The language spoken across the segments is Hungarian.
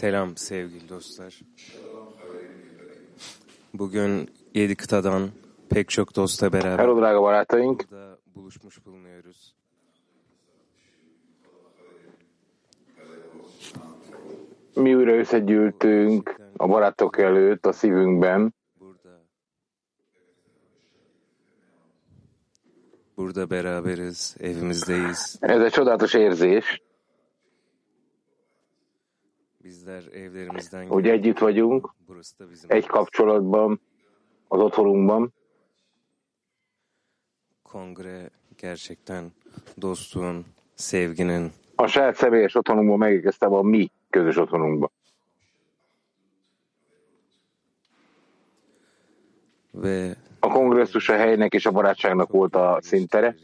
Selam sevgili dostlar. Bugün yedi kıtadan pek çok dostla beraber burada buluşmuş bulunuyoruz. Mi újra összegyűltünk a barátok előtt a szívünkben, Burada Burada beraberiz, evimizdeyiz. Ez egy csodálatos érzés, hogy együtt vagyunk, egy kapcsolatban, az otthonunkban. kongre gerçekten dostluğun, sevginin, A saját személyes otthonunkban megérkeztem a mi közös otthonunkba. ve A kongresszus a helynek és a barátságnak volt a színtere,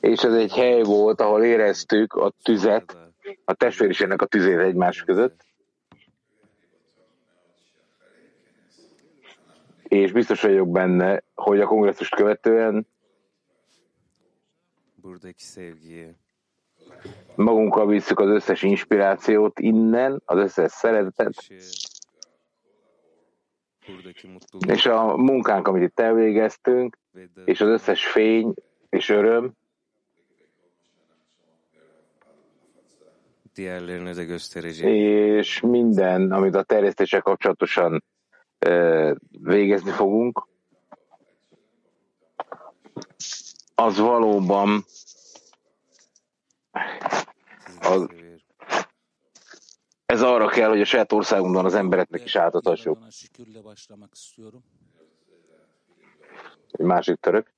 és ez egy hely volt, ahol éreztük a tüzet, a testvériségnek a tüzét egymás között, és biztos vagyok benne, hogy a kongresszust követően magunkkal visszük az összes inspirációt innen, az összes szeretetet, és a munkánk, amit itt elvégeztünk, és az összes fény és öröm, és minden, amit a terjesztéssel kapcsolatosan végezni fogunk, az valóban az- ez arra kell, hogy a saját országunkban az embereknek is átadhassuk. Egy másik török.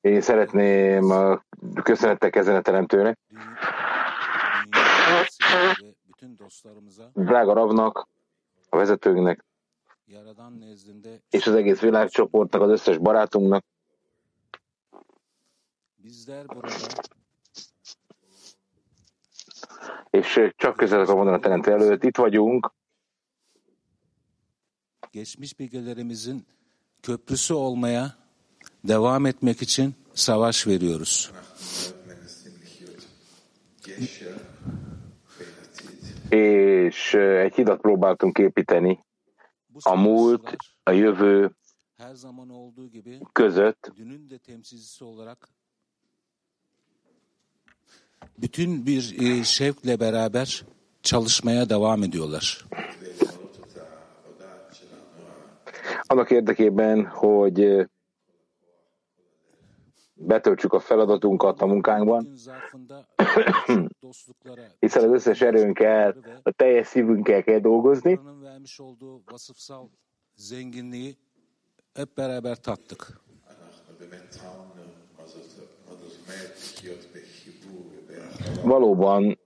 Én szeretném a köszönettel kezdeni a teremtőnek, drága Ravnak, a vezetőnknek, és az egész világcsoportnak, az összes barátunknak, és csak közel akarom mondani a teremtő előtt, itt vagyunk, geçmiş bilgilerimizin köprüsü olmaya devam etmek için savaş veriyoruz. és egy hidat próbáltunk építeni a múlt, a jövő között, dünün de temsilcisi olarak bütün bir e, şevkle beraber çalışmaya devam ediyorlar. annak érdekében, hogy betöltsük a feladatunkat a munkánkban, hiszen az összes erőnkkel, a teljes szívünkkel kell dolgozni. Valóban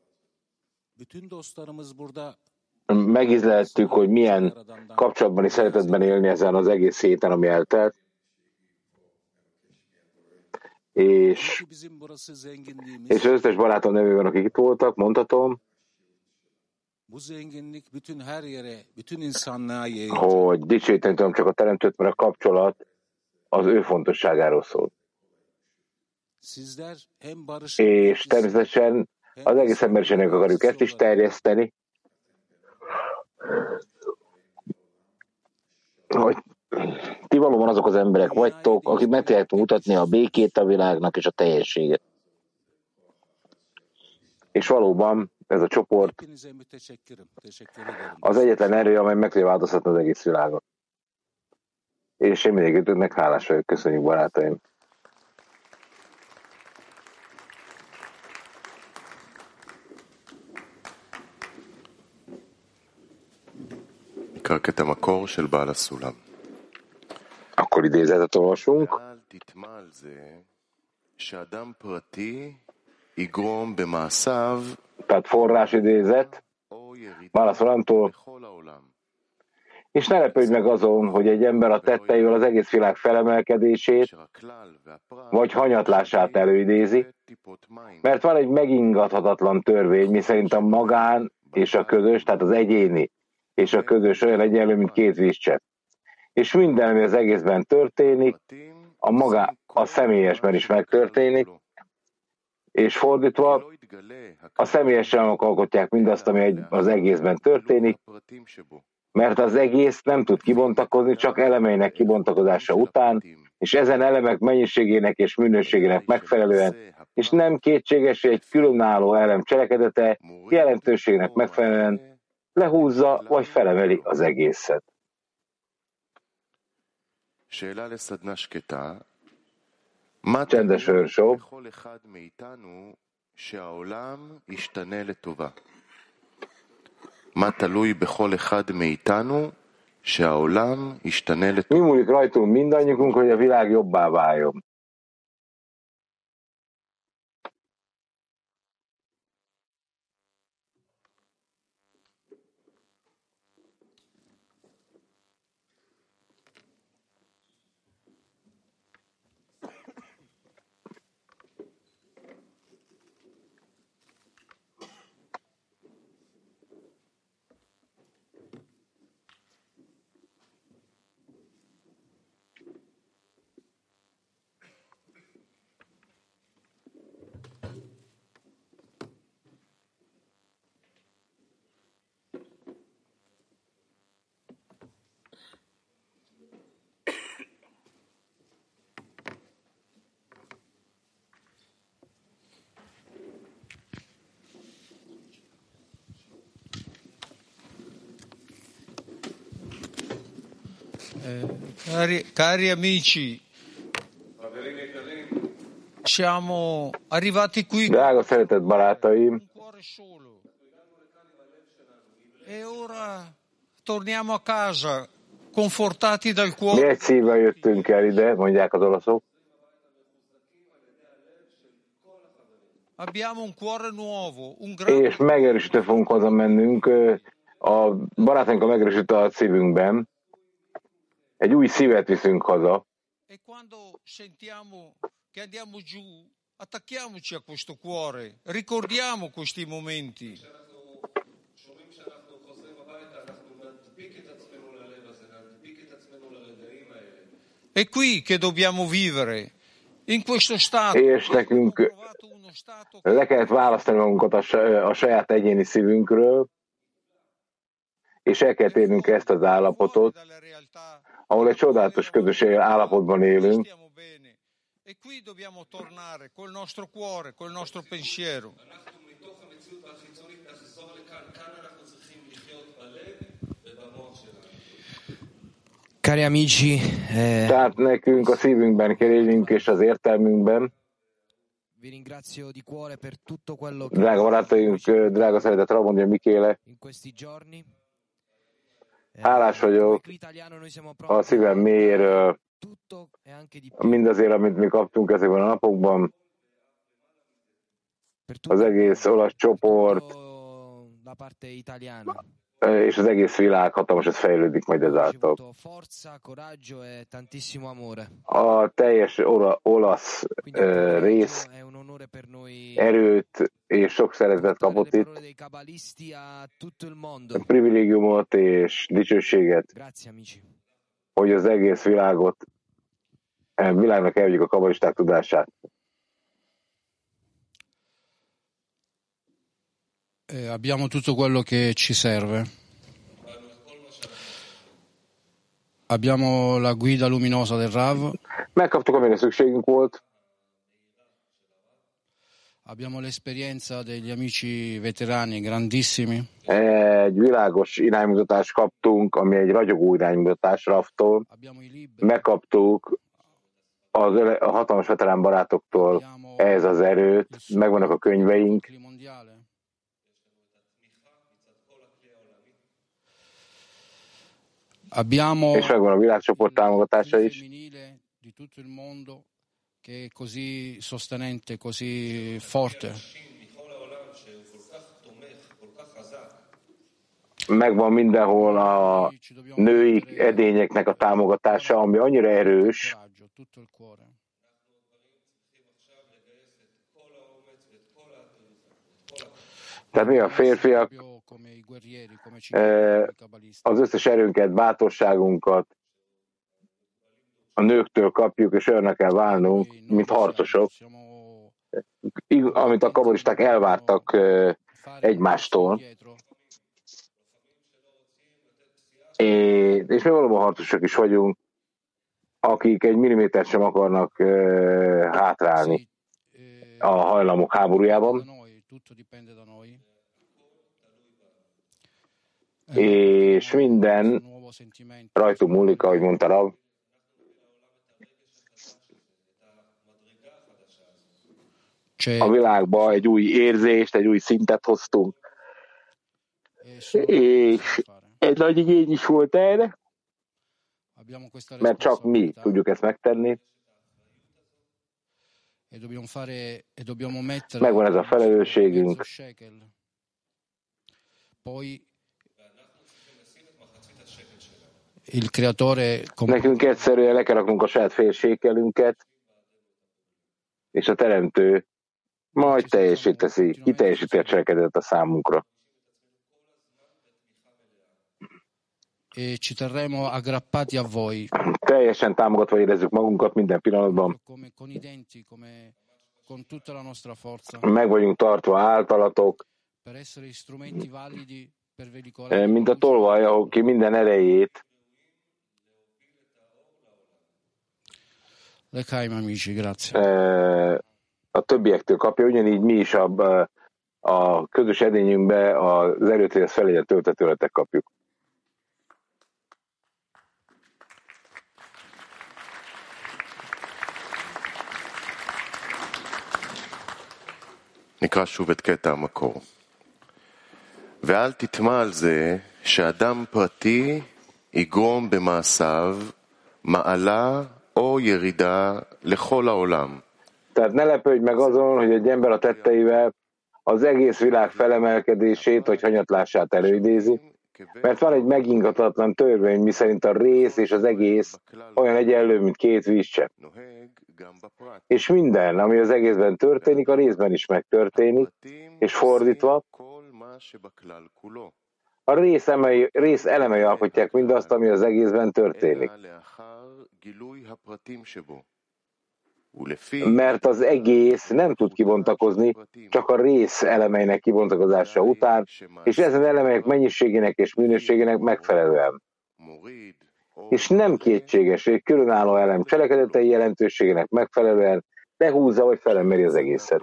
megizleltük, hogy milyen kapcsolatban és szeretetben élni ezen az egész héten, ami eltelt. És, és az összes barátom nevében, akik itt voltak, mondhatom, hogy dicsőíteni tudom csak a teremtőt, mert a kapcsolat az ő fontosságáról szól. És természetesen az egész emberiségnek akarjuk ezt is terjeszteni, hogy ti valóban azok az emberek vagytok, akik meg tudják mutatni a békét a világnak és a teljességet. És valóban ez a csoport Hepinize müteşekkirim. Teşekkür ederim. az egyetlen erő, amely meg tudja változtatni az egész világot. És én mindegyikőtöknek hálás vagyok. Köszönjük, barátaim. נקרא קטע מקור של בעל הסולם. idézetet olvasunk. Tehát forrás idézet, válaszolantól. És ne lepődj meg azon, hogy egy ember a tetteivel az egész világ felemelkedését vagy hanyatlását előidézi, mert van egy megingathatatlan törvény, miszerint a magán és a közös, tehát az egyéni és a közös olyan egyenlő, mint két vízcsepp és minden, ami az egészben történik, a maga, a személyesben is megtörténik, és fordítva, a személyes elemok alkotják mindazt, ami egy, az egészben történik, mert az egész nem tud kibontakozni, csak elemeinek kibontakozása után, és ezen elemek mennyiségének és minőségének megfelelően, és nem kétséges, hogy egy különálló elem cselekedete jelentőségnek megfelelően lehúzza vagy felemeli az egészet. שהעולם ישתנה Mi múlik rajtunk mindannyiunk, hogy a világ jobbá váljon. Cari, cari amici, siamo arrivati qui Drága szeretett barátaim, e ora torniamo a casa confortati dal mi cuore. egy szívvel jöttünk el ide, mondják az olaszok, Abbiamo un cuore nuovo, un grande és megerősítve fogunk hazamennünk, ö, a barátainkkal megerősítve a szívünkben, Egy új szívet viszünk haza. Attacchiamoci a questo cuore, ricordiamo questi momenti. È qui che dobbiamo vivere, in questo stato. És nekünk le kellett választani magunkat a, a saját egyéni szívünkről, és el kell térnünk ezt az állapotot, ahol egy csodálatos közösség állapotban élünk, Cari amici, eh... tehát nekünk a szívünkben kell élnünk és az értelmünkben. Vi ringrazio di cuore per tutto quello che... Drága barátaink, drága trovo, Ramon Mikéle. In questi giorni. Hálás vagyok. a szívem mélyéről. mindazért, amit mi kaptunk ezekben a napokban. Az egész olasz csoport és az egész világ hatalmasat fejlődik majd ezáltal. e. A teljes ola, olasz eh, rész erőt és sok szeretet kapott itt, a privilégiumot és dicsőséget, hogy az egész világot, világnak elvigyük a kabalisták tudását. Eh, abbiamo tutto quello che ci serve. Abbiamo la guida luminosa del RAV, Megkaptuk, amire szükségünk volt, abbiamo l'esperienza degli amici veterani grandissimi, egy világos iránymutatást kaptunk, ami egy ragyogó iránymutatás Raftól, megkaptuk az öle- a hatalmas veterán barátoktól ez az erőt, megvannak a könyveink, Abbiamo és megvan a világcsoport támogatása is. Che è così sostenente, così forte. megvan mindenhol a női edényeknek a támogatása, ami annyira erős, tehát mi a férfiak Eh, az összes erőnket, bátorságunkat a nőktől kapjuk, és olyannak kell válnunk, mint harcosok, amit a kabalisták elvártak fare egymástól. és, mi valóban harcosok is vagyunk, akik egy milliméter sem akarnak ö, hátrálni eh, a hajlamok háborújában, és minden rajtunk múlik, ahogy mondta Rav, a világba egy új érzést, egy új szintet hoztunk, és egy nagy igény is volt erre, mert csak mi tudjuk ezt megtenni, megvan ez a felelősségünk, il creatore nekünk egyszerűen le kell raknunk a saját félsékelünket, és a teremtő majd teljesíteszi, kiteljesíti a cselekedetet a számunkra. e ci terremo aggrappati a voi. Teljesen támogatva érezzük magunkat minden pillanatban, meg vagyunk tartva általatok, eh, mint a tolvaj, ahol ki minden erejét a többiektől kapja, ugyanígy mi is a, a közös edényünkbe az erőt, hogy ezt felé töltetőletek kapjuk. נקרא שוב את קטע המקור. ואל תטמע על זה שאדם פרטי יגרום במעשיו מעלה tehát ne lepődj meg azon, hogy egy ember a tetteivel az egész világ felemelkedését vagy hanyatlását előidézi, mert van egy megingatatlan törvény, miszerint a rész és az egész olyan egyenlő, mint két vízcsepp. És minden, ami az egészben történik, a részben is megtörténik, és fordítva, a rész elemei, rész elemei alkotják mindazt, ami az egészben történik. Mert az egész nem tud kibontakozni, csak a rész elemeinek kibontakozása után, és ezen elemeinek mennyiségének és minőségének megfelelően. És nem kétséges, hogy különálló elem cselekedetei jelentőségének megfelelően lehúzza vagy felemeri az egészet.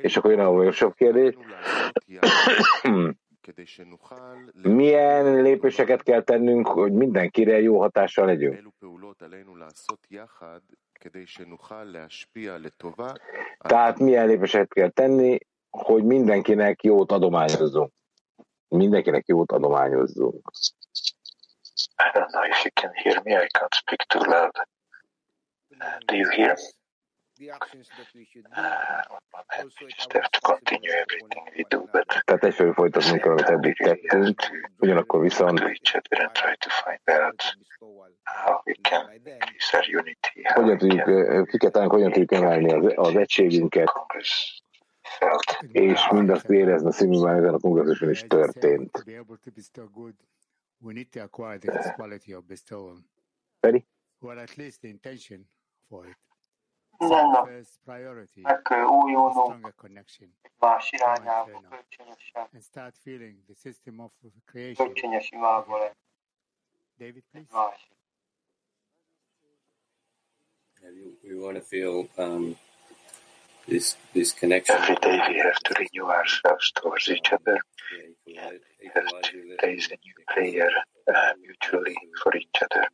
És akkor jön a jobb kérdés. Milyen lépéseket kell tennünk, hogy mindenkire jó hatással legyünk? Tehát milyen lépéseket kell tenni, hogy mindenkinek jót adományozzunk? Mindenkinek jót adományozzunk. I don't know if you can hear me. I can't speak too loud. Do you hear? Tehát egyfelől folytatnunk kell, amit eddig tettünk, ugyanakkor viszont to each other and try to find out how we can increase our unity, how hogyan we tudjuk, can ö, ki kell találnunk, hogyan tudjuk emelni az, az egységünket, és mindazt érezni a szívünkben, ezen a kongresszuson is történt. Feri? or at least the intention for it. Nello, ecco uno va a Shiranya, e start feeling the system of creation. David, please. We want to feel um, this, this connection. Every day we have to renew ourselves towards each um, other. There is a new prayer mutually for each other.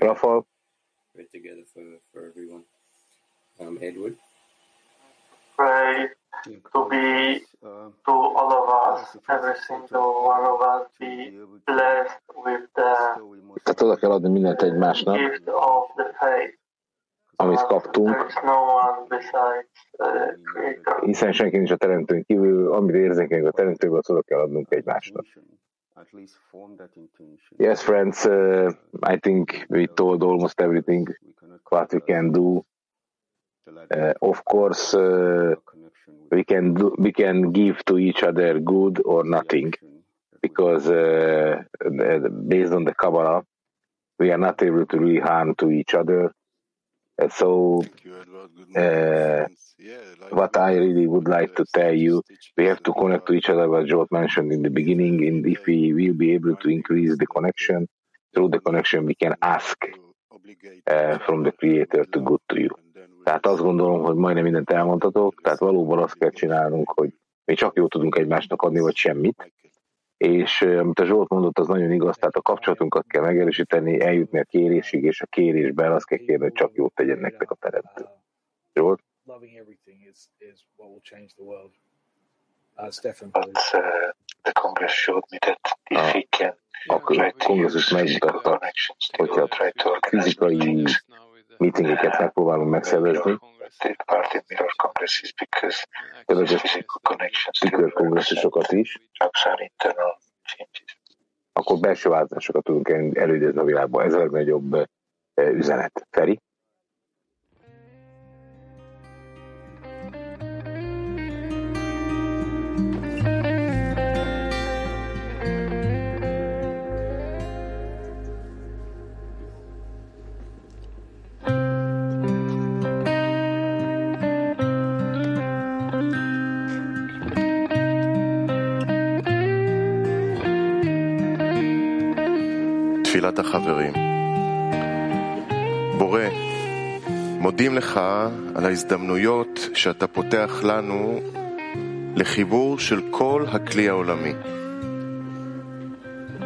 Prophet. Pray together for, for everyone. Um, Edward. Pray to be to all of us, every single one of us, be blessed with the tehát oda kell adni mindent egymásnak, gift of the faith. amit There kaptunk, is no one besides the Creator. hiszen senki nincs a teremtőn kívül, amit érzékenyünk a teremtőből, azt oda kell adnunk egymásnak. Yes, friends, uh, I think we told almost everything what we can do. Uh, of course, uh, we can do, we can give to each other good or nothing, because uh, based on the Kabbalah, we are not able to really harm to each other. Uh, so, uh, what I really would like to tell you, we have to connect to each other, as Jolt mentioned in the beginning, and if we will be able to increase the connection, through the connection we can ask uh, from the Creator to good to you. Tehát azt gondolom, hogy majdnem mindent elmondhatok, tehát valóban azt kell csinálnunk, hogy mi csak jót tudunk egymásnak adni, vagy semmit. És amit a Zsolt mondott, az nagyon igaz, tehát a kapcsolatunkat kell megerősíteni, eljutni a kérésig, és a kérésben azt kell kérni, hogy csak jót tegyen nektek a teremtő. Zsolt? world. Uh, the Congress showed me that if we can A kongresszus megmutatta, hogyha fizikai meetingeket megpróbálunk megszervezni, Take part in mirror congresses because a physical connections they will tükörkongresszusokat is, internal changes. akkor belső változásokat tudunk el- elidézni a világban. Ez a legnagyobb eh, üzenet. Feri? תפילת החברים. בורא, מודים לך על ההזדמנויות שאתה פותח לנו לחיבור של כל הכלי העולמי.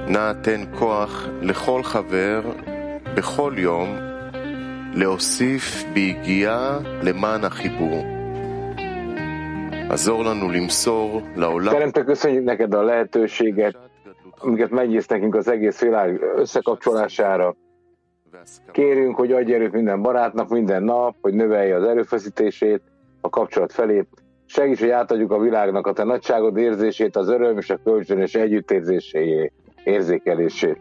נא תן כוח לכל חבר בכל יום להוסיף ביגיעה למען החיבור. עזור לנו למסור לעולם Teremtő, köszönjük neked a amiket megnyílsz nekünk az egész világ összekapcsolására. Kérünk, hogy adj erőt minden barátnak minden nap, hogy növelje az erőfeszítését a kapcsolat felé. Segíts, hogy átadjuk a világnak a te nagyságod érzését, az öröm és a kölcsönös együttérzésé érzékelését.